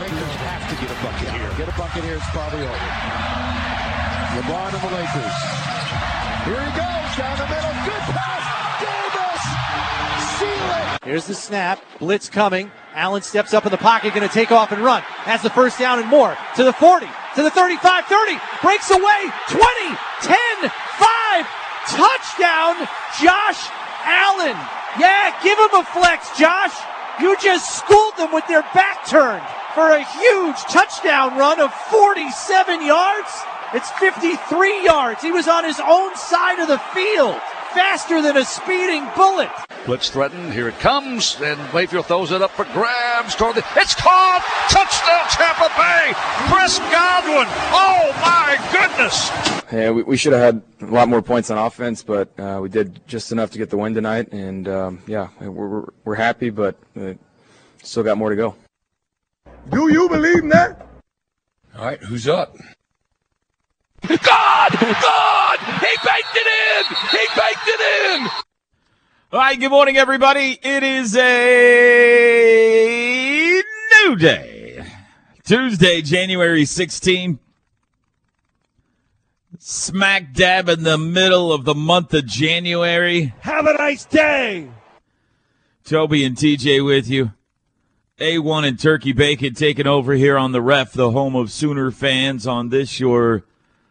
Lakers have to get a bucket here. Get a bucket here, it's probably over. LeBron and the Lakers. Here he goes down the middle. Good pass. Davis. Seal it. Here's the snap. Blitz coming. Allen steps up in the pocket, going to take off and run. Has the first down and more. To the 40, to the 35, 30. Breaks away. 20, 10, 5. Touchdown, Josh Allen. Yeah, give him a flex, Josh. You just schooled them with their back turned for a huge touchdown run of 47 yards. It's 53 yards. He was on his own side of the field, faster than a speeding bullet. Blitz threatened. Here it comes. And Mayfield throws it up for grabs. Toward the, it's caught. Touchdown, Tampa Bay. Chris Godwin. Oh, my goodness. Yeah, we, we should have had a lot more points on offense, but uh, we did just enough to get the win tonight. And um, yeah, we're, we're, we're happy, but uh, still got more to go. Do you believe in that? All right, who's up? God! God! He baked it in! He baked it in! All right, good morning, everybody. It is a new day. Tuesday, January 16th. Smack dab in the middle of the month of January. Have a nice day! Toby and TJ with you. A1 and Turkey Bacon taking over here on the ref, the home of Sooner fans on this your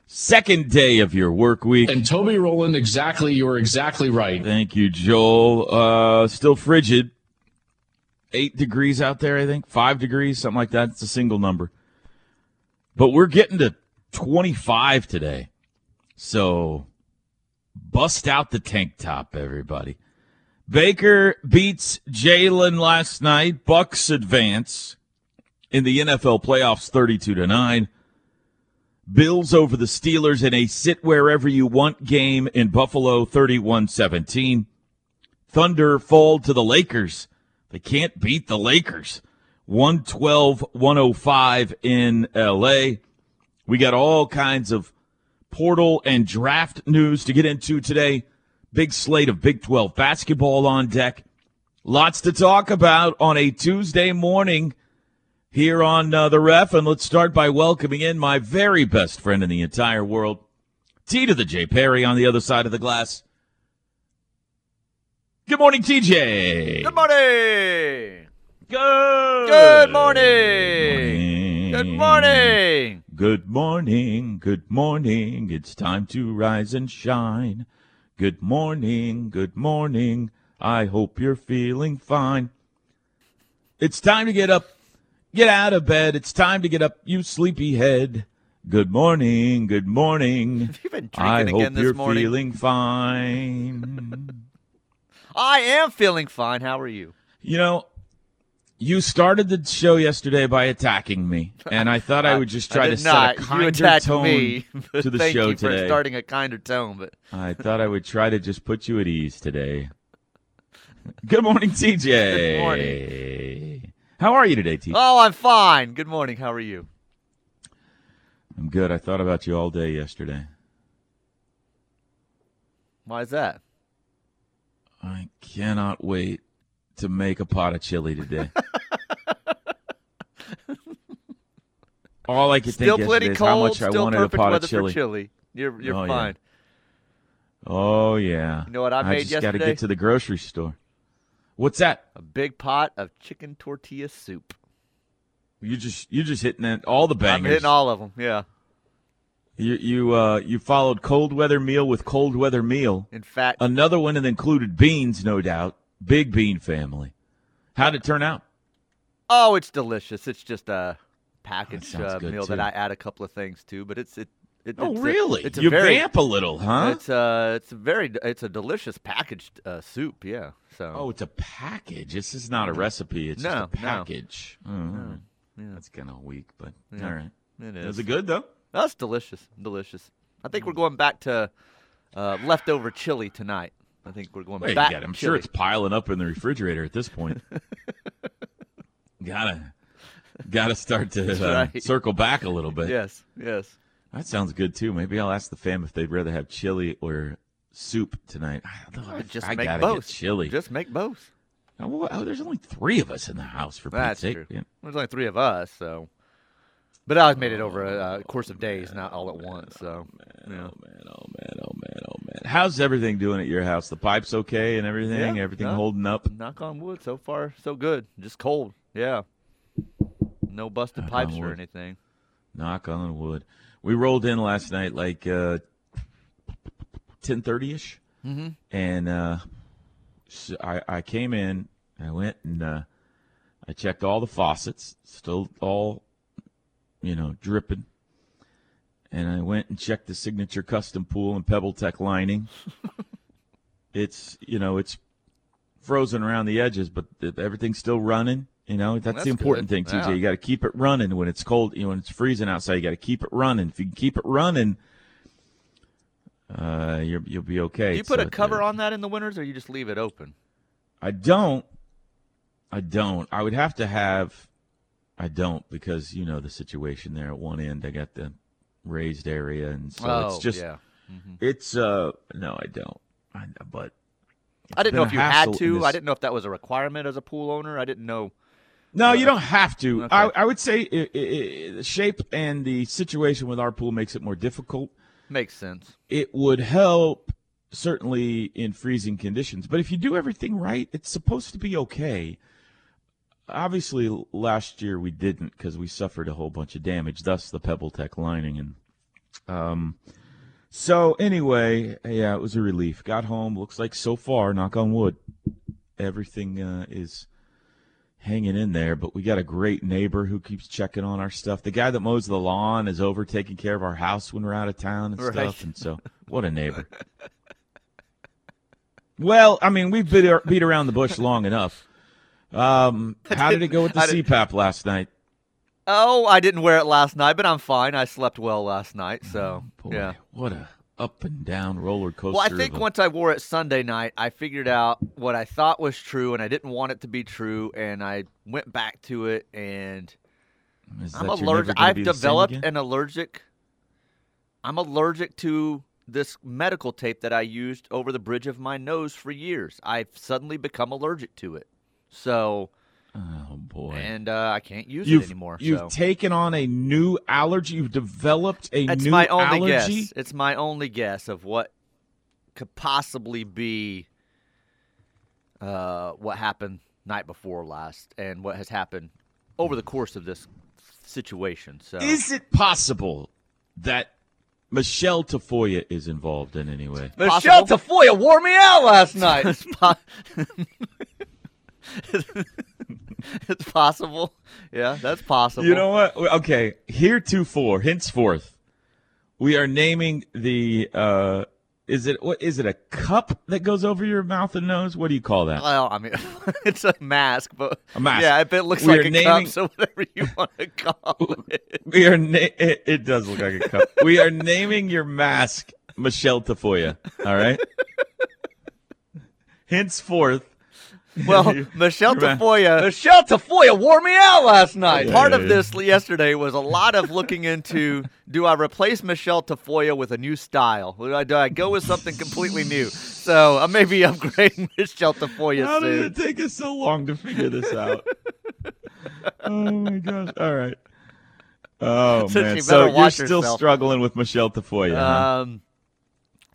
second day of your work week. And Toby Rowland, exactly, you were exactly right. Thank you, Joel. Uh, still frigid. Eight degrees out there, I think. Five degrees, something like that. It's a single number. But we're getting to 25 today. So bust out the tank top, everybody. Baker beats Jalen last night. Bucs advance in the NFL playoffs 32 to 9. Bills over the Steelers in a sit wherever you want game in Buffalo 31 17. Thunder fall to the Lakers. They can't beat the Lakers. 112 105 in LA. We got all kinds of portal and draft news to get into today. Big slate of Big 12 basketball on deck. Lots to talk about on a Tuesday morning here on uh, the ref. And let's start by welcoming in my very best friend in the entire world, T to the J Perry on the other side of the glass. Good morning, TJ. Good morning. Good. Good morning. Good morning. Good morning. Good morning. It's time to rise and shine. Good morning. Good morning. I hope you're feeling fine. It's time to get up. Get out of bed. It's time to get up, you sleepy head. Good morning. Good morning. Have you been drinking I again hope this you're morning? feeling fine. I am feeling fine. How are you? You know, you started the show yesterday by attacking me, and I thought I would just try to did not. set a kinder tone me. to the Thank show you for starting a kinder tone, but I thought I would try to just put you at ease today. Good morning, TJ. Good morning. How are you today, TJ? oh, I'm fine. Good morning. How are you? I'm good. I thought about you all day yesterday. Why is that? I cannot wait to make a pot of chili today. all I could Still think yesterday is how much I wanted a pot of chili. chili. You're you're Oh, yeah. fine. Oh yeah. You know what I made yesterday? You just got to get to the grocery store. What's that? A big pot of chicken tortilla soup. You just you just hitting that all the bangers. I'm hitting all of them. Yeah. You you uh you followed cold weather meal with cold weather meal. In fact, Another one that included beans, no doubt. Big bean family. How'd it turn out? oh, it's delicious. It's just a packaged sounds uh, meal too. that I add a couple of things to, but it's it. it Oh it's a- really? it's a you very, vamp a little, huh? It's uh, it's a very, it's a delicious packaged uh, soup. Yeah. So. Oh, it's a package. This is not a recipe. It's No, just a no. package. Oh, yeah. That's kind of weak, but Yeah. all right. It Is is. it good though? That's delicious. Delicious. I think we're going back to uh, leftover chili tonight. I think we're going Wait, back. God, I'm to sure it's piling up in the refrigerator at this point. gotta, gotta start to uh, right. circle back a little bit. Yes. Yes. That sounds good too. Maybe I'll ask the fam if they'd rather have chili or soup tonight. I, Just I make both. chili. Just make both. Oh, well, oh, there's only three of us in the house for That's Pete's true. Yeah. There's only three of us, so. But I made it over a uh, course of days, not all at once. So, yeah. Oh man, oh man, oh man, oh man. How's everything doing at your house? The pipes okay and everything? Yeah, everything no. holding up? knock on wood, so far so good. Just cold, yeah. No busted Knock pipes or anything. Knock on wood. We rolled in last night like uh, ten thirty ish, Mhm. and uh, so I I came in. I went and uh, I checked all the faucets, still all you know dripping. And I went and checked the signature custom pool and Pebble Tech lining. it's you know it's frozen around the edges, but th- everything's still running. You know that's, That's the important good. thing, TJ. Yeah. You got to keep it running when it's cold. You know when it's freezing outside. You got to keep it running. If you can keep it running, uh, you're, you'll be okay. Do you put So, a cover uh, on that in the winters, or you just leave it open? I don't. I don't. I would have to have. I don't because you know the situation there at one end. I got the raised area, and so oh, it's just yeah. it's uh no, I don't. I, but I didn't know if you had to. I didn't know if that was a requirement as a pool owner. I didn't know. No, Uh, you don't have to. okay. I, I would say i i i the shape and the situation with our pool makes it more difficult. Makes sense. It would help certainly in freezing conditions, but if you do everything right, it's supposed to be okay. Obviously, last year we didn't because we suffered a whole bunch of damage. Thus, the Pebble Tech lining and um. So anyway, yeah, it was a relief. Got home. Looks like so far, knock on wood, everything uh, is hanging in there, but we got a great neighbor who keeps checking on our stuff. The guy that mows the lawn is over taking care of our house when we're out of town and Right. stuff. And so, what a neighbor. well, I mean, we've beat, beat around the bush long enough. Um, how did it go with the CPAP last night? Oh, I didn't wear it last night, but I'm fine. I slept well last night, so Boy, yeah. what a up and down roller coaster. Well, I think a- once I wore it Sunday night, I figured out what I thought was true, and I didn't want it to be true, and I went back to it, and I'm that you're never allergic. I've be the same developed an allergic. I'm allergic to this medical tape that I used over the bridge of my nose for years. I've suddenly become allergic to it, so Oh boy. and uh, I can't use You've, it anymore. you've so. taken on a new allergy. You've developed a It's new my only allergy. guess. It's my only guess of what could possibly be uh, what happened night before last and what has happened over the course of this situation. So Is it possible that Michelle Tafoya is involved in any way? Michelle Tafoya wore me out last night. it's, possible. Yeah, that's possible. You know what? Okay, heretofore, henceforth, we are naming the. uh Is it what? Is it a cup that goes over your mouth and nose? What do you call that? Well, I mean, it's a mask, but A mask. yeah, if it looks We like a naming- cup, so whatever you want to call it. We are. Na- it, it does look like a cup. we are naming your mask Michelle Tafoya. All right. henceforth. Well, Michelle Your Tafoya. Michelle Tafoya wore me out last night. Yeah, Part yeah, of yeah. this yesterday was a lot of looking into: Do I replace Michelle Tafoya with a new style? Do I, do I go with something completely new? So I may be upgrading Michelle Tafoya How did soon. it take us so long to figure this out? oh my gosh! All right. Oh So man! So you're watch still herself. struggling with Michelle Tafoya, huh? Um,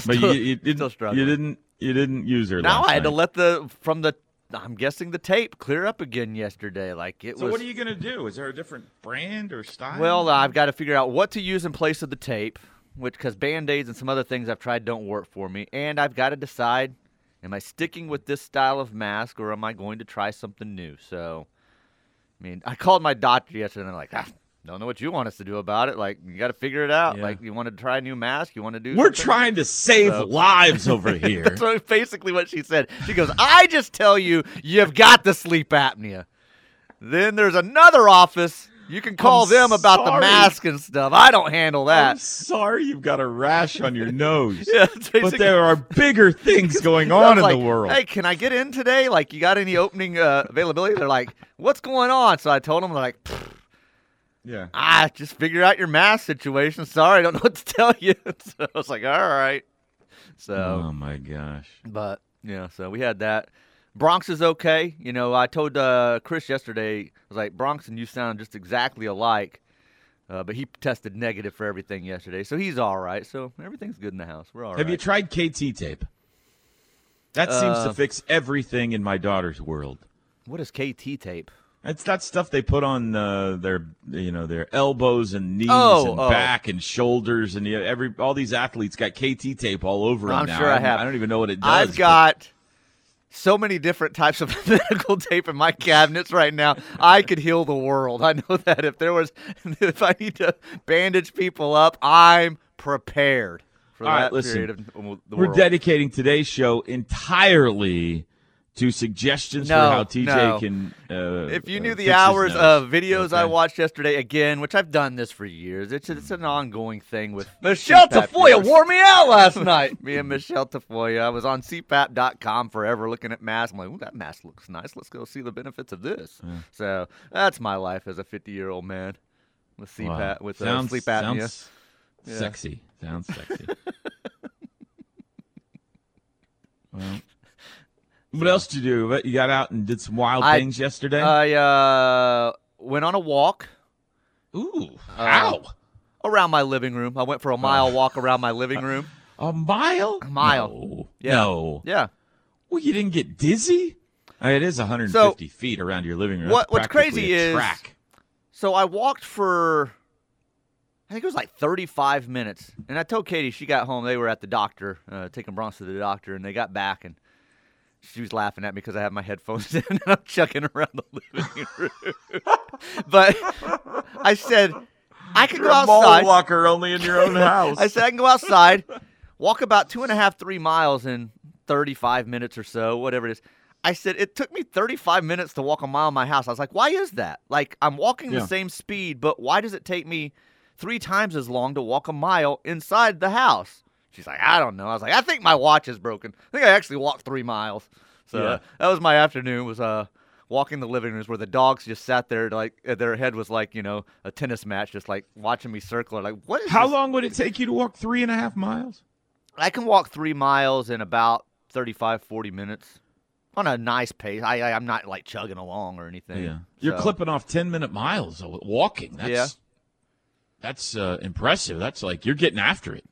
but you, still- you still didn't. struggling. You didn't. You didn't use her. now last I had to let the from the. I'm guessing the tape clear up again yesterday. Like it So was. what are you gonna do? Is there a different brand or style? Well, I've got to figure out what to use in place of the tape, which because band aids and some other things I've tried don't work for me, and I've got to decide: am I sticking with this style of mask or am I going to try something new? So, I mean, I called my doctor yesterday, and I'm like, ah, don't know what you want us to do about it. Like, you got to figure it out. Yeah. Like, you want to try a new mask? You want to do? we're something? trying to save So- lives over here. That's basically what she said. She goes, I just tell you, you've got the sleep apnea. Then there's another office. You can call I'm them about the mask and stuff. I don't handle I'm that. sorry you've got a rash on your nose. Yeah, but there are bigger things going on in like, the world. Hey, can I get in today? Like, you got any opening uh, availability? They're like, what's going on? So I told them, like, "Pfft, yeah. ah, just figure out your mask situation. Sorry, I don't know what to tell you. so I was like, all right. So. Oh my gosh. But yeah, so we had that. Bronx is okay. You know, I told uh, Chris yesterday, I was like, Bronx and you sound just exactly alike. Uh, but he tested negative for everything yesterday, so he's all right. So everything's good in the house. We're all Have right. you tried KT tape? That seems Uh, to fix everything in my daughter's world. what is KT tape? It's that stuff they put on uh, their, you know, their elbows and knees Oh, and oh. back and shoulders, and yeah, every all these athletes got KT tape all over them I'm now. sure I have. I don't even know what it does. I've but- got so many different types of medical tape in my cabinets right now. I could heal the world. I know that if there was, if I need to bandage people up, I'm prepared for All right, that listen. period of the We're dedicating today's show entirely to suggestions No, for how TJ no. can. Uh, If you uh, knew fix the hours of videos I watched yesterday, again, which I've done this for years, it's it's an ongoing thing with Michelle CPAP Tafoya wore me out last night. Me and Michelle Tafoya. I was on CPAP.com forever looking at masks. I'm like, Ooh, that mask looks nice. Let's go see the benefits of this. So that's my life as a 50 year old man with CPAP, Wow. with uh, sleep apnea. Sounds Yeah. sexy. Sounds sexy. well, what else did you do? You got out and did some wild I- things yesterday. I uh, went on a walk Ooh, uh, how? around my living room. I went for a mile walk around my living room. A mile? A mile. No. Yeah. No. Yeah. Well, you didn't get dizzy? Uh, It is 150 feet around your living room. What- what's crazy is- track. So I walked for, I think it was like 35 minutes. And I told Katie she got home. They were at the doctor, uh, taking Bronx to the doctor, and they got back and she was laughing at me because I have my headphones in and I'm chucking around the living room. but I said, I could go You're a outside. walker only in your own house. I said I can go outside, walk about two and a half, three miles in 35 minutes or so, whatever it is. I said it took me 35 minutes to walk a mile in my house. I was like, why is that? Like I'm walking Yeah. the same speed, but why does it take me three times as long to walk a mile inside the house? She's like, I don't know. I was like, I think my watch is broken. I think I actually walked three miles. So Yeah. uh, that was my afternoon. Was uh walking the living rooms where the dogs just sat there like uh, their head was like you know a tennis match, just like watching me circle. Like what is How this? long would it take you to walk three and a half miles? I can walk three miles in about 35, 40 minutes on a nice pace. I, I I'm not like chugging along or anything. Yeah, you're So, clipping off ten minute miles of walking. That's, Yeah. that's uh, impressive. That's like you're getting after it.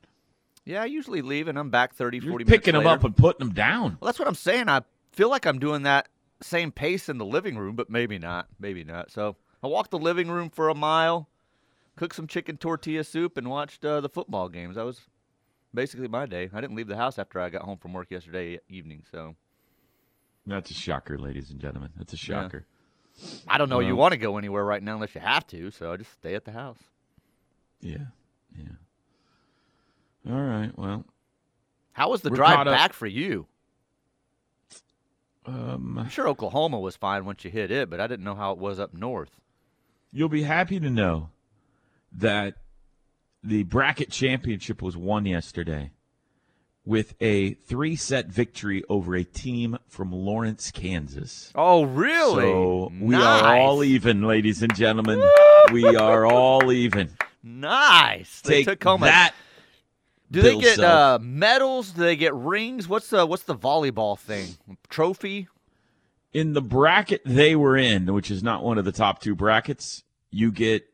Yeah, I usually leave and I'm back 30, You're 40 picking minutes them up and putting them down. Well, that's what I'm saying. I feel like I'm doing that same pace in the living room, but maybe not. Maybe not. So I walked the living room for a mile, cooked some chicken tortilla soup, and watched uh, the football games. That was basically my day. I didn't leave the house after I got home from work yesterday evening. So That's a shocker, ladies and gentlemen. That's a Yeah. shocker. I don't know you want to go anywhere right now unless you have to. So I just stay at the house. Yeah, yeah. All right. Well, How was the drive back for you? um, I'm sure Oklahoma was fine once you hit it, but I didn't know how it was up north. you'll be happy to know that the bracket championship was won yesterday with a three set victory over a team from Lawrence, Kansas. Oh, really? So we are all even, ladies and gentlemen. we are all even. Nice. They Take took home a- that. Do they get uh, medals? Do they get rings? What's the what's the volleyball thing? Trophy? in the bracket they were in, which is not one of the top two brackets, you get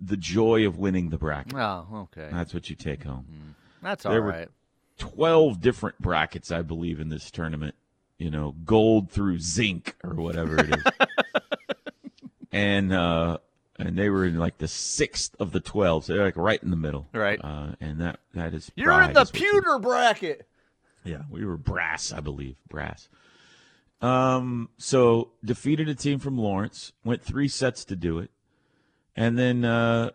the joy of winning the bracket. Oh, okay. That's what you take home. That's there all were- 12 different brackets, I believe, in this tournament. You know, gold through zinc or whatever it is. and uh and they were in like the sixth of the 12, so they're like right in the middle. Right. Uh, and that that is You're in the what you- pewter bracket. Yeah, we were brass, I believe, brass. Um, so defeated a team from Lawrence, went three sets to do it, and then uh,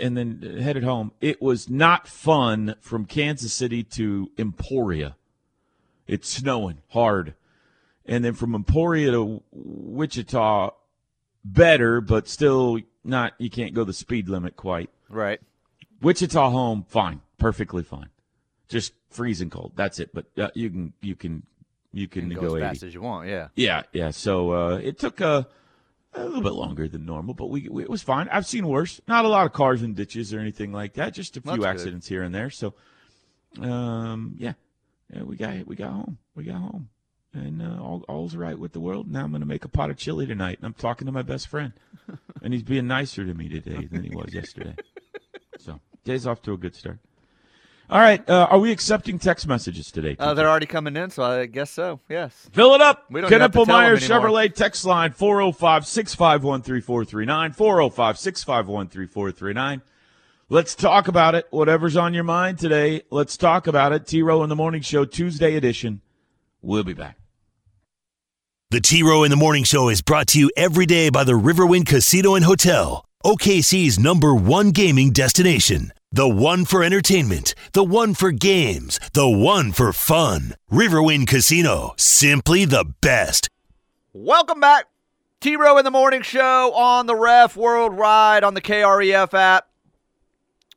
and then headed home. It was not fun from Kansas City to Emporia. It's snowing hard, and then from Emporia to Wichita, better, but still not. You can't go the speed limit quite. Right. Wichita home, fine, perfectly fine. Just freezing cold. That's it. But uh, you can you can you can, You can go, go as 80. fast as you want. Yeah. Yeah, yeah. So uh, it took a, a little bit longer than normal, but we, we it was fine. I've seen worse. Not a lot of cars in ditches or anything like that. Just a few That's good. accidents here and there. So, um, yeah, yeah, we got we got home. We got home. And uh, all, all's right with the world. Now I'm going to make a pot of chili tonight, and I'm talking to my best friend, and he's being nicer to me today than he was yesterday. So day's off to a good start. All right, uh, are we accepting text messages today? Uh, they're already coming in, so I guess so. Yes. Fill it up. We don't even have to Knippelmier. Chevrolet text line 405 651 3439. 405 651 3439. Let's talk about it. Whatever's on your mind today, let's talk about it. T Row in the Morning Show, Tuesday edition. We'll be back. The T Row in the Morning Show is brought to you every day by the Riverwind Casino and Hotel, OKC's number one gaming destination. The one for entertainment, the one for games, the one for fun. Riverwind Casino, simply the best. Welcome back. T Row in the Morning Show on the Ref Worldwide on the KREF app.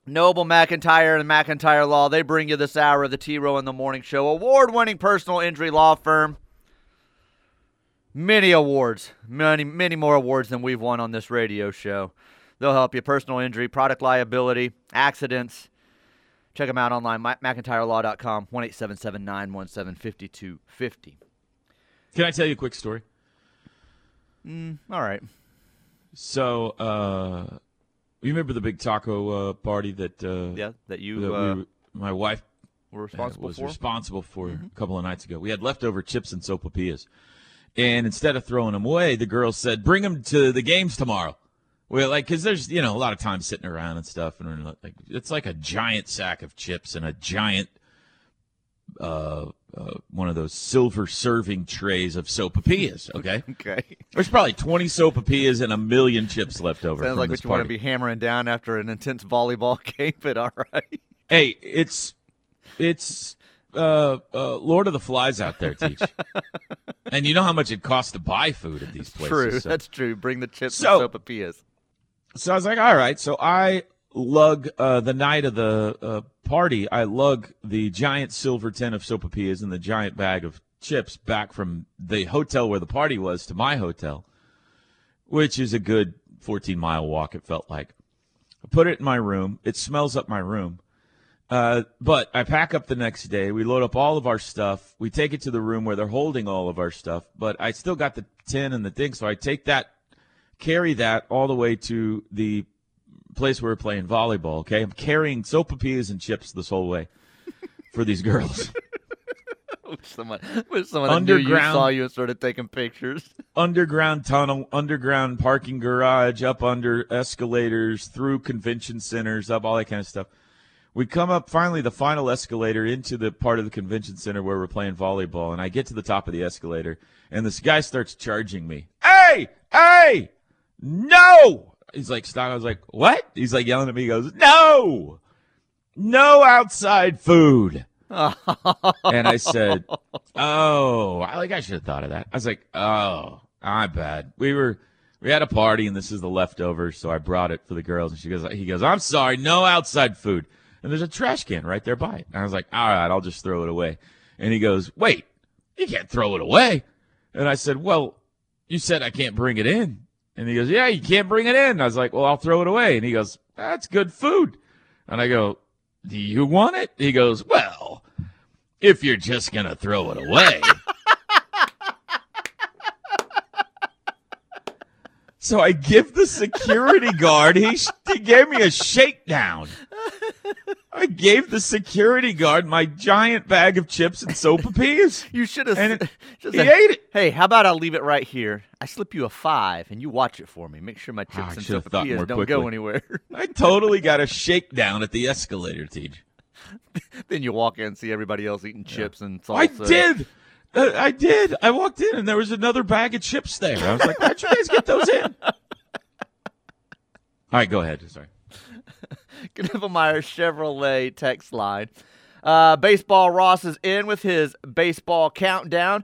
Noble McIntyre and McIntyre Law, they bring you this hour of the T Row in the Morning Show. Award winning personal injury law firm. Many awards, many, many more awards than we've won on this radio show. They'll help you personal injury, product liability, accidents. Check them out online, McIntyreLaw.com, 1 877 917 5250. Can I tell you a quick story? All right. So, uh, you remember the big taco uh, party that, uh, Yeah, that you that uh, we, my wife were uh, responsible was for. responsible for a couple of nights ago. We had leftover chips and sopapillas, and instead of throwing them away, the girls said, "Bring them to the games tomorrow." We're like, because there's you know a lot of time sitting around and stuff, and like, it's like a giant sack of chips and a giant. Uh, uh, one of those silver serving trays of sopapillas. Okay, okay. there's probably 20 sopapillas and a million chips left over. Sounds like what you want to be hammering down after an intense volleyball game, but all right. Hey, it's it's uh, uh, Lord of the Flies out there, teach. and you know how much it costs to buy food at these places. True. so- That's true. Bring the chips So- and sopapillas. So I was like, all right. So I lug uh, the night of the uh, party. I lug the giant silver tin of sopapillas and the giant bag of chips back from the hotel where the party was to my hotel, which is a good 14 mile walk. It felt like. I put it in my room. It smells up my room. Uh, but I pack up the next day. We load up all of our stuff. We take it to the room where they're holding all of our stuff. But I still got the tin and the thing, so I take that carry that all the way to the place where we're playing volleyball. Okay, I'm carrying sopapillas and chips this whole way for these girls. Wish someone, wish someone knew you Underground. saw you and started taking pictures. underground tunnel, underground parking garage, up under escalators, through convention centers, up all that kind of stuff. We come up finally the final escalator into the part of the convention center where we're playing volleyball, and I get to the top of the escalator, and this guy starts charging me. Hey, hey, no! He's like, stop. I was like, what? He's like yelling at me. He goes, no, no outside food. and I said, "Oh, I like I should have thought of that." I was like, "Oh, my bad. We were we had a party and this is the leftovers, so I brought it for the girls." And she goes, "He goes, I'm sorry, no outside food." And there's a trash can right there by it. And I was like, "All right, I'll just throw it away." And he goes, "Wait, you can't throw it away." And I said, "Well, you said I can't bring it in." And he goes, "Yeah, you can't bring it in." I was like, "Well, I'll throw it away." And he goes, "That's good food." And I go, "Do you want it?" He goes, "Well." if you're just gonna throw it away. so I give the security guard. He, he gave me a shakedown. I gave the security guard my giant bag of chips and sopapillas. You should have. And it- he ate it. Hey, how about I leave it right here? I slip you a five, and you watch it for me. Make sure my Ah, chips I and thought sopapillas don't go anywhere. I totally got a shakedown at the escalator, Teach. then you walk in and see everybody else eating chips and salsa. I did. Uh, I did. I walked in and there was another bag of chips there. I was like, how'd you guys get those in? All right, go ahead. Sorry. Knippelmier Chevrolet text line. Uh, baseball Ross is in with his baseball countdown.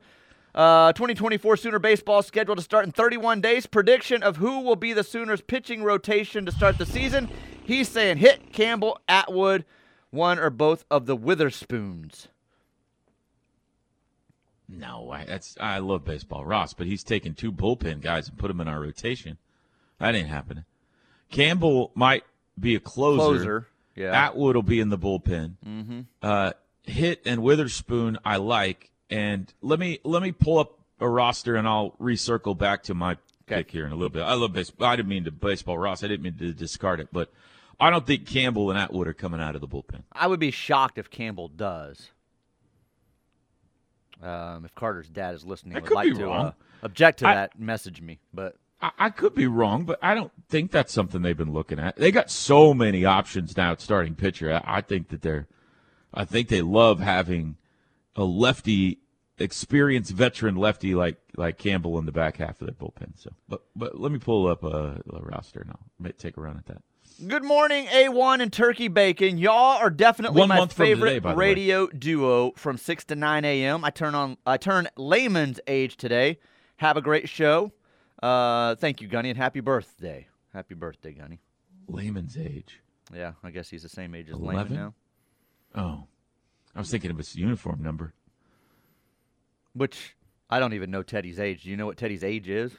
Uh, 2024 Sooner baseball scheduled to start in 31 days. Prediction of who will be the Sooners pitching rotation to start the season. He's saying Hitt Campbell, Atwood, one or both of the Witherspoons. No, I, that's I love baseball, Ross, but he's taking two bullpen guys and put them in our rotation. That ain't happening. Campbell might be a closer. Closer. Yeah. Atwood will be in the bullpen. Mm-hmm. Uh, Hitt and Witherspoon, I like. And let me let me pull up a roster, and I'll recircle back to my pick here in a little bit. I love baseball. I didn't mean to baseball Ross. I didn't mean to discard it, but I don't think Campbell and Atwood are coming out of the bullpen. I would be shocked if Campbell does. Um, if Carter's dad is listening, I would like to. Uh, object to I- that. Message me, but I, I could be wrong, but I don't think that's something they've been looking at. They got so many options now at starting pitcher. I, I think that they're, I think they love having a lefty, experienced veteran lefty like like Campbell in the back half of their bullpen. So, but but let me pull up a, a roster and I'll take a run at that. Good morning, A1 and Turkey Bacon. Y'all are definitely One my favorite today, by the way. radio duo from six to nine a.m. I turn on I turn Lehman's age today. Have a great show. Uh, thank you, Gunny, and happy birthday. Happy birthday, Gunny. Lehman's age. Yeah, I guess he's the same age as Layman Eleven. now. Oh, I was thinking of his uniform number. Which I don't even know Teddy's age. Do you know what Teddy's age is?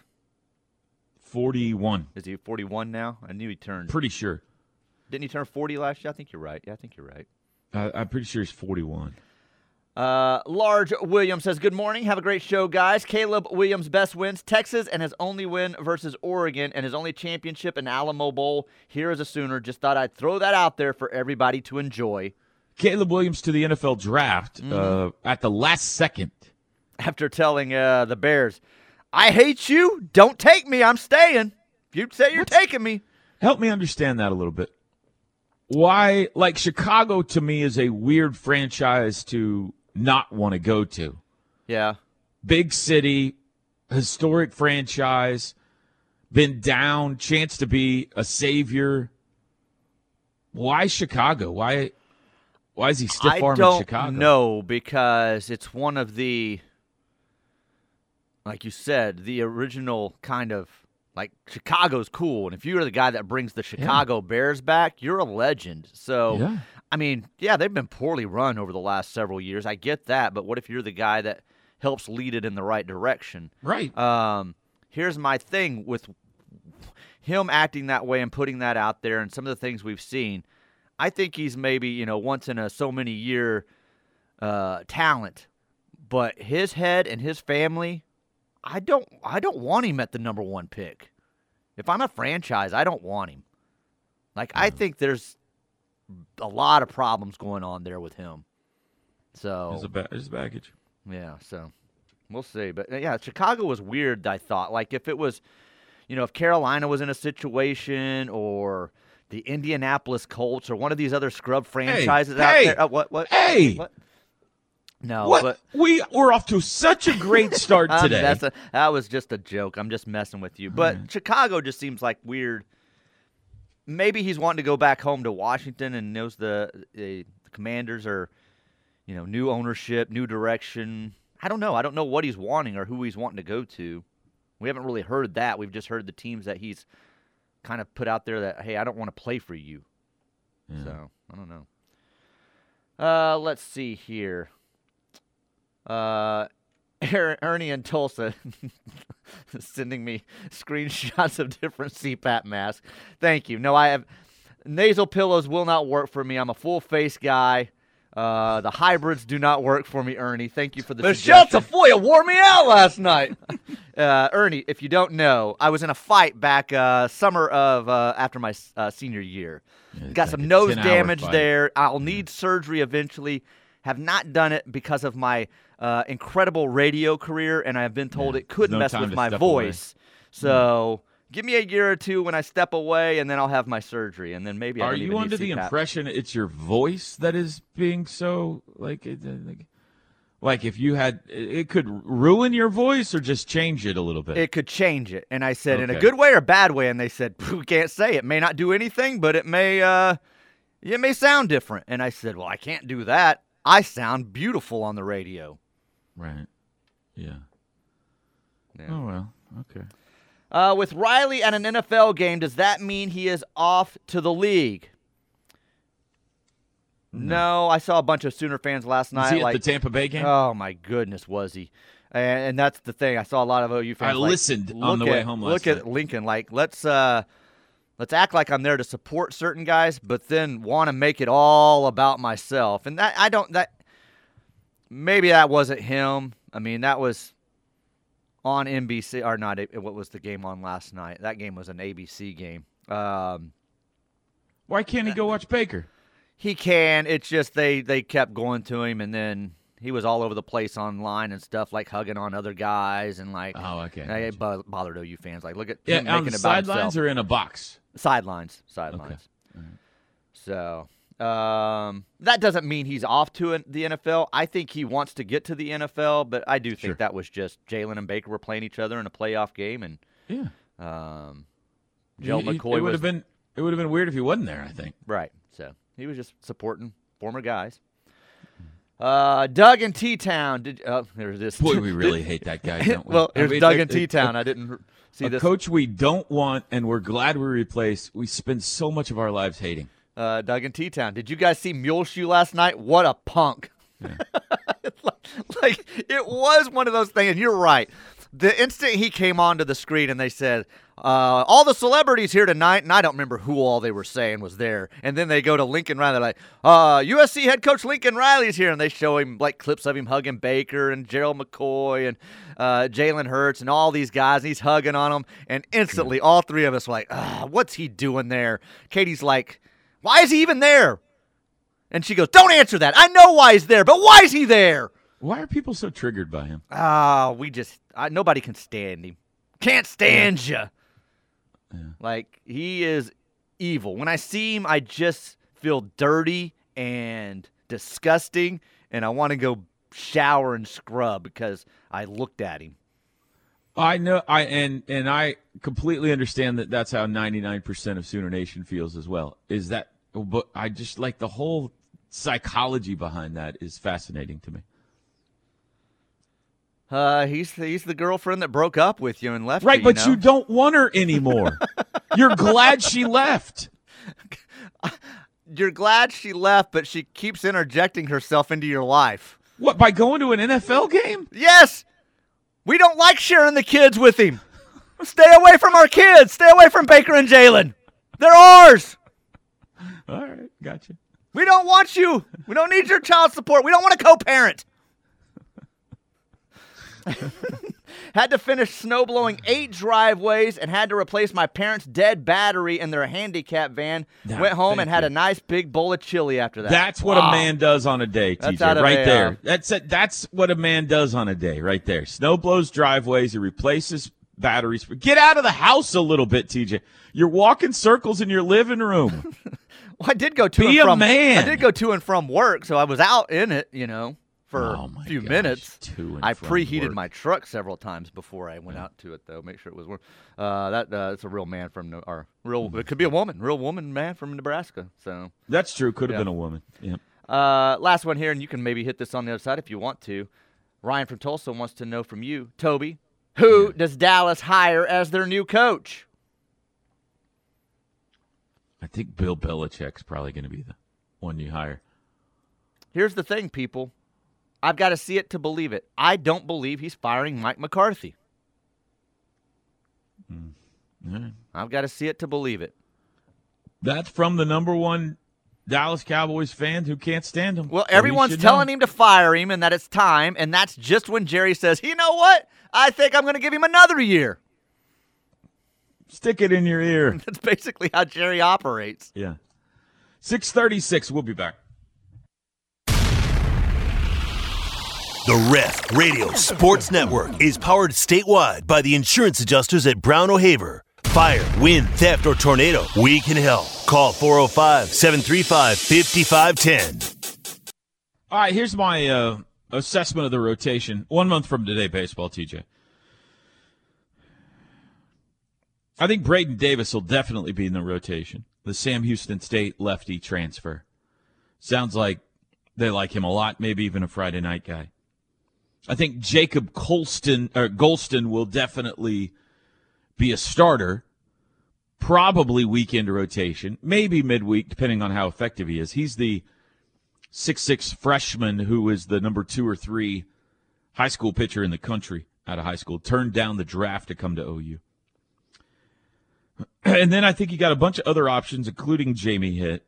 Forty-one. Is he 41 now? I knew he turned. Pretty sure. Didn't he turn 40 last year? I think you're right. Yeah, I think you're right. I, I'm pretty sure he's forty-one. Uh, Large Williams says, Good morning. Have a great show, guys. Caleb Williams' best wins Texas and his only win versus Oregon and his only championship in Alamo Bowl. Here is a Sooner. Just thought I'd throw that out there for everybody to enjoy. Caleb Williams to the NFL draft uh, at the last second. After telling uh, the Bears, I hate you. Don't take me. I'm staying. If you say you're taking me. Help me understand that a little bit. Why, like Chicago to me is a weird franchise to not want to go to. Yeah. Big city, historic franchise, been down, chance to be a savior. Why Chicago? Why? Why is he stiff I arming don't Chicago? No, because it's one of the, like you said, the original kind of like Chicago's cool, and if you're the guy that brings the Chicago Bears back, you're a legend. So, Yeah. I mean, yeah, they've been poorly run over the last several years. I get that, but what if you're the guy that helps lead it in the right direction? Right. Um, here's my thing with him acting that way and putting that out there, and some of the things we've seen. I think he's maybe you know once in a so many year uh, talent, but his head and his family, I don't I don't want him at the number one pick. If I'm a franchise, I don't want him. Like I think there's a lot of problems going on there with him. So There's a ba- there's baggage. yeah, so we'll see. But yeah, Chicago was weird. I thought like if it was, you know, if Carolina was in a situation or the Indianapolis Colts or one of these other scrub franchises out hey, there. Uh, what? What? hey! What? No, what? but we we're off to such a great start today. messing- that was just a joke. I'm just messing with you. But. Chicago just seems like weird. Maybe he's wanting to go back home to Washington and knows the, the Commanders are, you know, new ownership, new direction. I don't know. I don't know what he's wanting or who he's wanting to go to. We haven't really heard that. We've just heard the teams that he's kind of put out there that hey, I don't want to play for you. So I don't know. Uh, let's see here. Uh, Ernie and Tulsa sending me screenshots of different CPAP masks. Thank you. No, I have nasal pillows will not work for me. I'm a full face guy. Uh, the hybrids do not work for me, Ernie. Thank you for the Michelle suggestion. Tafoya wore me out last night. uh, Ernie, if you don't know, I was in a fight back uh, summer of uh, after my uh, senior year. Got like some nose damage there. I'll need surgery eventually. Have not done it because of my uh, incredible radio career, and I've been told it could no mess with my step away. voice. So give me a year or two when I step away, and then I'll have my surgery, and then maybe I Are you under the CPAP. impression it's your voice that is being so like uh, like, like if you had it it could ruin your voice or just change it a little bit? It could change it. And I said, in a good way or bad way? And they said, we can't say. It may not do anything, but it may uh it may sound different. And I said, Well, I can't do that. I sound beautiful on the radio. Right. Yeah. Yeah. Oh well. Okay. Uh, with Riley at an NFL game, does that mean he is off to the league? No, I saw a bunch of Sooner fans last night. Was he at like, the Tampa Bay game? Oh my goodness, was he? And, and that's the thing. I saw a lot of OU fans. I like, listened on the way at- home Look last at. Lincoln. Like, let's uh, let's act like I'm there to support certain guys, but then want to make it all about myself. And that I don't that maybe that wasn't him. I mean, that was on NBC or not? What was the game on last night? That game was an ABC game. Um, Why can't he go watch Baker? he can. It's just they they kept going to him, and then he was all over the place online and stuff, like hugging on other guys and like. Oh, okay. It bo- bothered OU fans. Like, look at Yeah, him on making the sidelines or in a box. Sidelines, sidelines. So um, that doesn't mean he's off to the NFL. I think he wants to get to the NFL, but I do think Sure. that was just Jalen and Baker were playing each other in a playoff game, and Yeah. um, Joe McCoy would have been. It would have been weird if he wasn't there. I think. right. So he was just supporting former guys. Uh, Doug in T Town. Did uh, there's this? Boy, we really hate that guy. Don't we? well, I here's mean, Doug in T Town. I didn't see a this. coach we don't want, and we're glad we replaced. We spend so much of our lives hating. Uh, Doug in T Town. Did you guys see Muleshoe last night? What a punk! It's like, like it was one of those things. And you're right. The instant he came onto the screen and they said, uh, "All the celebrities here tonight," and I don't remember who all they were saying was there. And then they go to Lincoln Riley, like, uh, "USC head coach Lincoln Riley's here," and they show him like clips of him hugging Baker and Gerald McCoy and uh, Jalen Hurts and all these guys. And he's hugging on them, and instantly all three of us were like, ah, "What's he doing there?" Katie's like. Why is he even there? And she goes, Don't answer that. I know why he's there, but why is he there? Why are people so triggered by him? Ah, we just, I, nobody can stand him. Can't stand you. Yeah. Like, he is evil. When I see him, I just feel dirty and disgusting, and I want to go shower and scrub because I looked at him. I know, I and and I completely understand that that's how 99% of Sooner Nation feels as well. Is that, but I just like the whole psychology behind that is fascinating to me. Uh, he's he's the girlfriend that broke up with you and left Right, you. but know? you don't want her anymore. You're glad she left. You're glad she left, but she keeps interjecting herself into your life. What by going to an NFL game? Yes. We don't like sharing the kids with him. Stay away from our kids. Stay away from Baker and Jalen. They're ours. All right, gotcha. We don't want you. We don't need your child support. We don't want a co-parent. had to finish snow blowing eight driveways and had to replace my parents' dead battery in their handicap van. Nah, Went home and had you. a nice big bowl of chili after that. That's what Wow. a man does on a day, TJ. Right a, there. uh, That's it. That's what a man does on a day, right there. Snow blows driveways. He replaces batteries. Get out of the house a little bit, TJ. You're walking circles in your living room. Well, I did go to Be and a from. man. I did go to and from work, so I was out in it, you know, for Oh, a few gosh, minutes. I preheated work. my truck several times before I went out to it, though. Make sure it was warm. Uh, that uh, it's a real man from or real. It could be a woman, real woman, man from Nebraska. So That's true. Could have Yeah. been a woman. Yeah. uh, last one here, and you can maybe hit this on the other side if you want to. Ryan from Tulsa wants to know from you, Toby, who does Dallas hire as their new coach? I think Bill Belichick's probably going to be the one you hire. Here's the thing, people. I've got to see it to believe it. I don't believe he's firing Mike McCarthy. Hmm. Right. I've got to see it to believe it. That's from the number one Dallas Cowboys fan who can't stand him. Well, everyone's should telling know. him to fire him and that it's time, and that's just when Jerry says, "You know what? I think I'm going to give him another year." Stick it in your ear. That's basically how Jerry operates. yeah. 636. We'll be back. The Ref Radio Sports Network is powered statewide by the insurance adjusters at Brown O'Haver. Fire, wind, theft, or tornado, we can help. Call 405 735 5510. All right, here's my uh, assessment of the rotation. One month from today, baseball, TJ. I think Braden Davis will definitely be in the rotation. The Sam Houston State lefty transfer. Sounds like they like him a lot, maybe even a Friday night guy. I think Jacob Colston or Golston will definitely be a starter, probably weekend rotation, maybe midweek, depending on how effective he is. He's the six six freshman who is the number two or three high school pitcher in the country out of high school, turned down the draft to come to OU. And then I think you got a bunch of other options, including Jamie Hitt,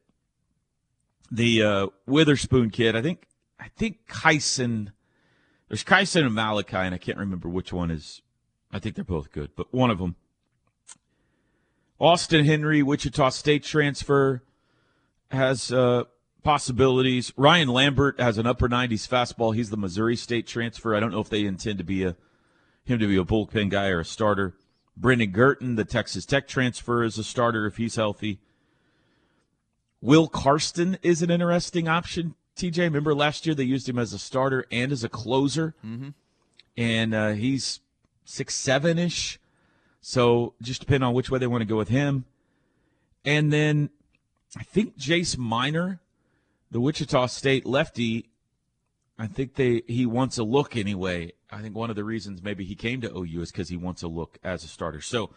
the uh, Witherspoon kid. I think I think Kyson. There's Kyson and Malachi, and I can't remember which one is. I think they're both good, but one of them. Austin Henry, Wichita State transfer, has uh, possibilities. Ryan Lambert has an upper 90s fastball. He's the Missouri State transfer. I don't know if they intend to be a him to be a bullpen guy or a starter. Brendan Girton, the Texas Tech transfer, is a starter if he's healthy. Will Karsten is an interesting option. TJ, remember last year they used him as a starter and as a closer, mm-hmm. and uh, he's six seven ish. So just depending on which way they want to go with him. And then I think Jace Miner, the Wichita State lefty, I think they he wants a look anyway. I think one of the reasons maybe he came to OU is because he wants a look as a starter. So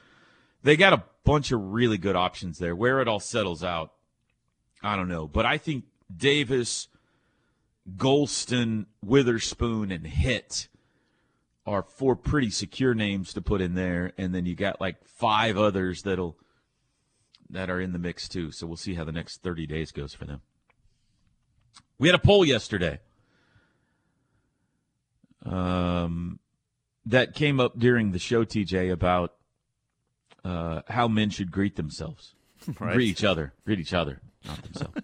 they got a bunch of really good options there. Where it all settles out, I don't know. But I think Davis, Golston, Witherspoon, and Hitt are four pretty secure names to put in there, and then you got like five others that'll that are in the mix too. So we'll see how the next 30 days goes for them. We had a poll yesterday um, that came up during the show, TJ, about uh, how men should greet themselves, Right. greet each other, greet each other, not themselves.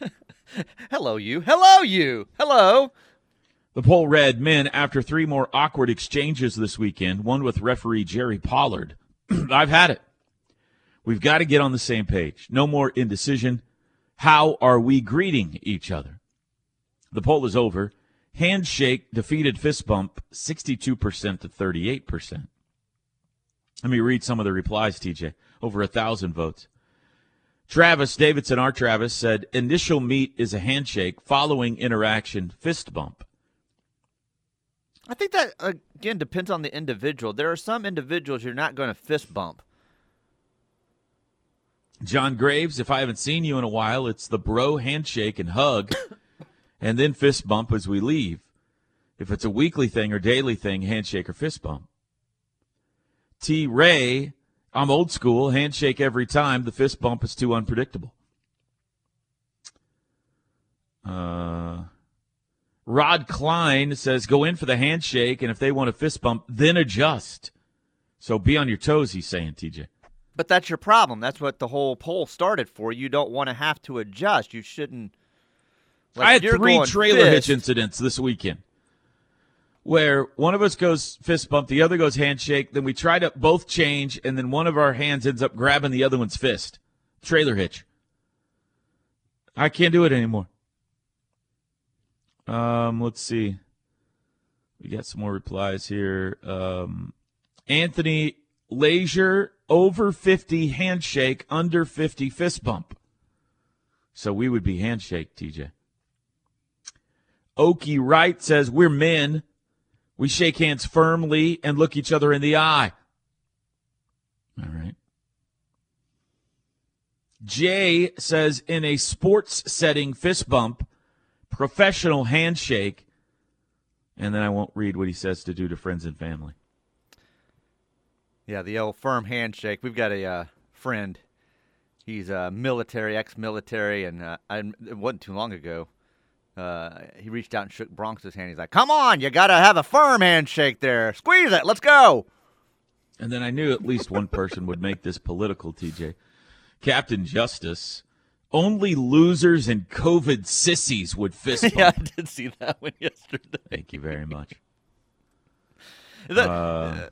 Hello, you. Hello, you. Hello. The poll read Men, after three more awkward exchanges this weekend, one with referee Jerry Pollard, I've had it. We've got to get on the same page. No more indecision. How are we greeting each other? The poll is over. Handshake defeated fist bump 62% to 38%. Let me read some of the replies, TJ. Over a thousand votes. Travis Davidson, our Travis, said initial meet is a handshake, following interaction, fist bump. I think that again depends on the individual. There are some individuals you're not going to fist bump. John Graves, if I haven't seen you in a while, it's the bro handshake and hug, and then fist bump as we leave. If it's a weekly thing or daily thing, handshake or fist bump. T. Ray, I'm old school, handshake every time. The fist bump is too unpredictable. Uh, Rod Klein says go in for the handshake, and if they want a fist bump, then adjust. So be on your toes, he's saying, TJ. But that's your problem. That's what the whole poll started for. You don't want to have to adjust. You shouldn't. like, I had three trailer fist. hitch incidents this weekend where one of us goes fist bump, the other goes handshake, then we try to both change, and then one of our hands ends up grabbing the other one's fist. Trailer hitch. I can't do it anymore. Um, let's see. We got some more replies here. Um, Anthony Leisure over 50 handshake, under 50 fist bump. So we would be handshake, TJ. Okie Wright says, We're men. We shake hands firmly and look each other in the eye. All right. Jay says, In a sports setting, fist bump, professional handshake. And then I won't read what he says to do to friends and family. Yeah, the old firm handshake. We've got a uh, friend. He's a military, ex-military, and uh, I, it wasn't too long ago. Uh, he reached out and shook Bronx's hand. He's like, "Come on, you gotta have a firm handshake there. Squeeze it. Let's go." And then I knew at least one person would make this political, TJ. Captain Justice. Only losers and COVID sissies would fist bump. yeah, I did see that one yesterday. Thank you very much. Uh,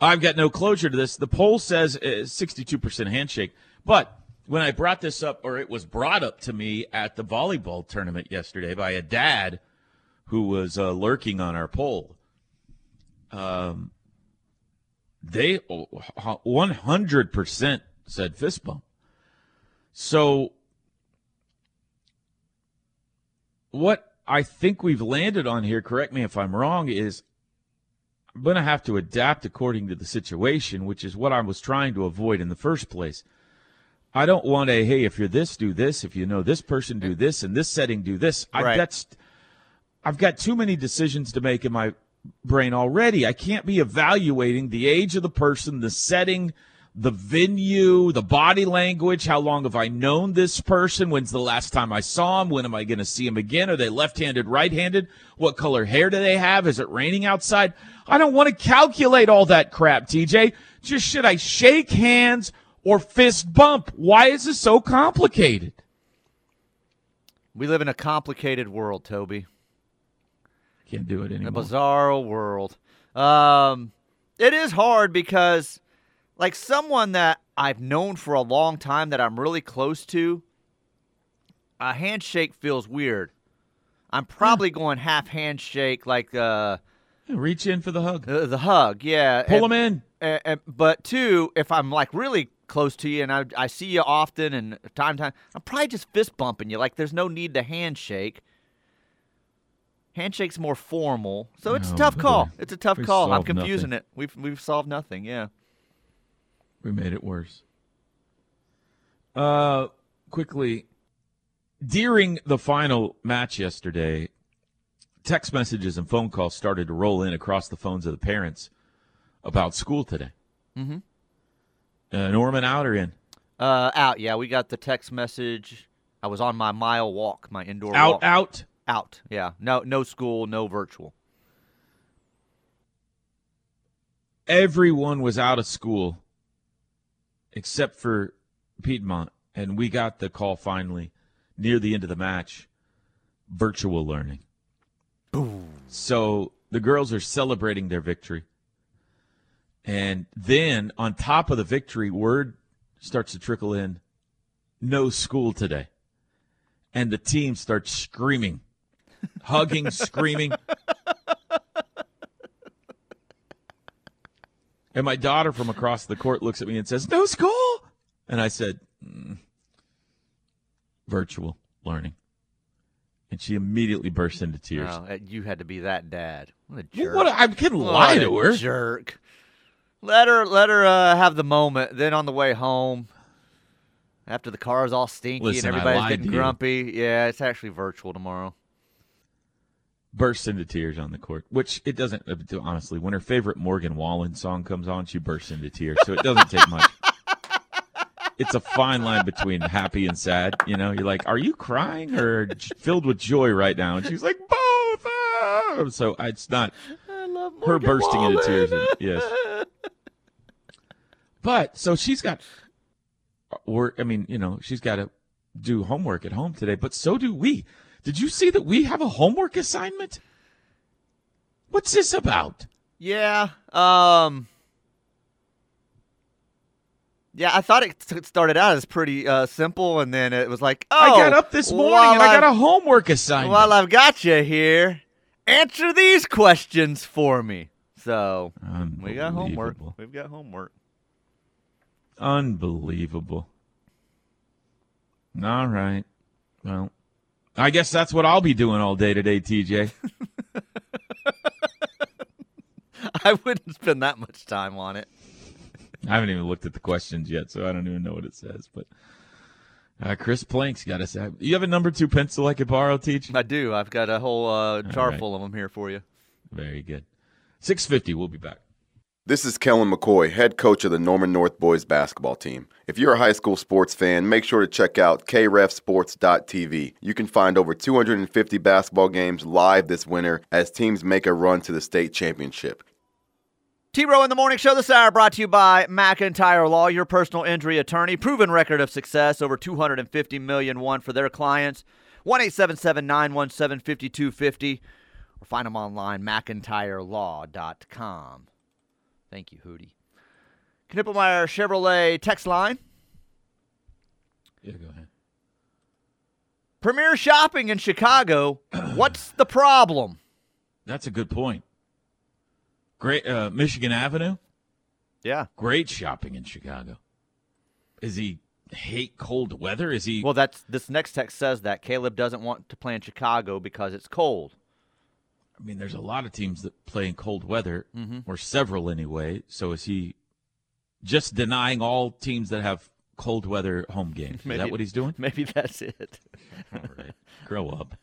I've got no closure to this. The poll says uh, 62% handshake. But when I brought this up, or it was brought up to me at the volleyball tournament yesterday by a dad who was uh, lurking on our poll, um, they 100% said fist bump. So, what I think we've landed on here, correct me if I'm wrong, is I'm going to have to adapt according to the situation, which is what I was trying to avoid in the first place. I don't want a hey, if you're this, do this. If you know this person, do this. In this setting, do this. I, Right. that's I've got too many decisions to make in my brain already. I can't be evaluating the age of the person, the setting, the venue, the body language. How long have I known this person? When's the last time I saw him? When am I going to see him again? Are they left handed, right handed? What color hair do they have? Is it raining outside? I don't want to calculate all that crap, TJ. Just should I shake hands or fist bump? Why is this so complicated? We live in a complicated world, Toby. Can't do it anymore. A bizarre world. Um, it is hard because, like, someone that I've known for a long time that I'm really close to, a handshake feels weird. I'm probably going half handshake, like uh, reach in for the hug. Uh, the hug, yeah. Pull and, them in. And, and, but two, if I'm like really close to you and I, I see you often and time time, I'm probably just fist bumping you. Like there's no need to handshake. Handshake's more formal, so it's No, a tough call. It's a tough call. I'm confusing nothing. it. We've we've solved nothing. Yeah. We made it worse. Uh, quickly, during the final match yesterday, text messages and phone calls started to roll in across the phones of the parents about school today. Mm-hmm. Uh, Norman out or in? Uh, out. Yeah, we got the text message. I was on my mile walk, my indoor Out, walk. out. out. Yeah. No, no school, no virtual. Everyone was out of school except for Piedmont, and we got the call finally near the end of the match virtual learning. Boom. So the girls are celebrating their victory. And then on top of the victory, word starts to trickle in no school today. And the team starts screaming, hugging, screaming. And my daughter from across the court looks at me and says, No school. And I said, "Mm, Virtual learning. And she immediately burst into tears. Oh, you had to be that dad. What a Well, jerk. what a- I couldn't What lie a to her. Jerk. Let her let her uh, have the moment. Then on the way home, after the car's all stinky Listen, and everybody's getting grumpy. Yeah, it's actually virtual tomorrow. bursts into tears on the court, which it doesn't, uh, honestly, when her favorite Morgan Wallen song comes on, she bursts into tears. So it doesn't take much. It's a fine line between happy and sad. You know, you're like, are you crying or filled with joy right now? And she's like, both. ah." So it's not her bursting into tears. Yes. But so she's got work. I mean, you know, she's got to do homework at home today, but so do we. Did you see that we have a homework assignment? What's this about? Yeah. Um. Yeah, I thought it t- started out as pretty uh, simple, and then it was like, oh, I got up this morning and I got I've- a homework assignment. While I've got you here, answer these questions for me. So we got homework. We've got homework. Unbelievable. All right. Well, I guess that's what I'll be doing all day today, TJ. I wouldn't spend that much time on it. I haven't even looked at the questions yet, so I don't even know what it says. But uh, Chris Plank's got us. You have a number two pencil I could borrow, teach? I do. I've got a whole uh, jar right. full of them here for you. Very good. Six fifty. We'll be back. This is Kellen McCoy, head coach of the Norman North boys basketball team. If you're a high school sports fan, make sure to check out krefsports.tv. You can find over 250 basketball games live this winter as teams make a run to the state championship. T Row in the Morning Show this hour brought to you by McIntyre Law, your personal injury attorney. Proven record of success, over 250 million won for their clients. 1 877 917 5250 or find them online, McIntyreLaw.com. Thank you, Hootie. Knippelmier Chevrolet text line. Yeah, go ahead. Premier Shopping in Chicago. What's the problem? That's a good point. Great, uh, Michigan Avenue. Yeah. Great shopping in Chicago. Is he hate cold weather? Is he? Well, that's this next text says that Caleb doesn't want to play in Chicago because it's cold. I mean, there's a lot of teams that play in cold weather, Mhm. or several anyway. So is he just denying all teams that have cold weather home games? Is that what he's doing? Maybe that's it. All right, grow up.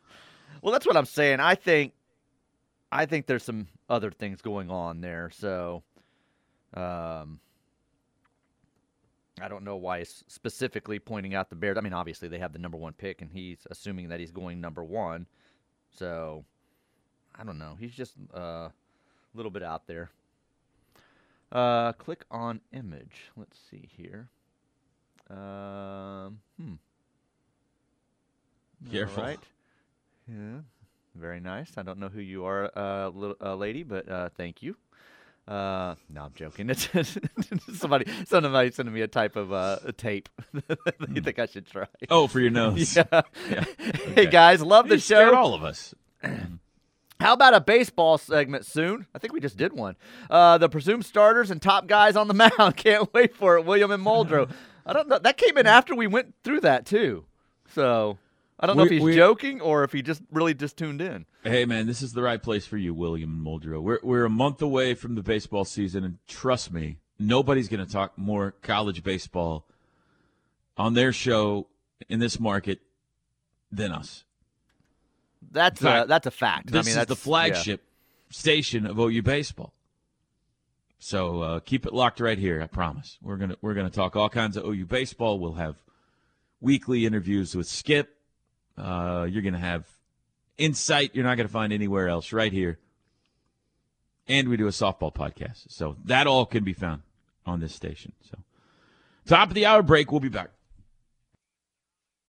Well, that's what I'm saying. I think, I think there's some other things going on there. So, um, I don't know why he's specifically pointing out the Bears. I mean, obviously they have the number one pick, and he's assuming that he's going number one. So I don't know. He's just uh, a little bit out there. Uh, click on image. Let's see here. Um, hmm. Careful. All right. Yeah. Very nice. I don't know who you are, uh, little, uh, lady, but uh, thank you. Uh, no, I'm joking. It's somebody, somebody sending me a type of uh, a tape. That you think I should try? Oh, for your nose. Yeah. Yeah. Hey guys, love the You show. all of us. How about a baseball segment soon? I think we just did one. Uh, the presumed starters and top guys on the mound. Can't wait for it. William and Muldrow. I don't know. That came in after we went through that too. So I don't know if he's we- joking or if he just really just tuned in. Hey man, this is the right place for you, William and Muldrow. We're we're a month away from the baseball season, and trust me, nobody's going to talk more college baseball on their show in this market than us. That's fact, a, that's a fact. This I mean, is the flagship station of OU baseball. So uh, keep it locked right here. I promise. We're gonna we're gonna talk all kinds of OU baseball. We'll have weekly interviews with Skip. Uh, you're gonna have insight you're not gonna find anywhere else. Right here. And we do a softball podcast. So that all can be found on this station. So top of the hour break. We'll be back.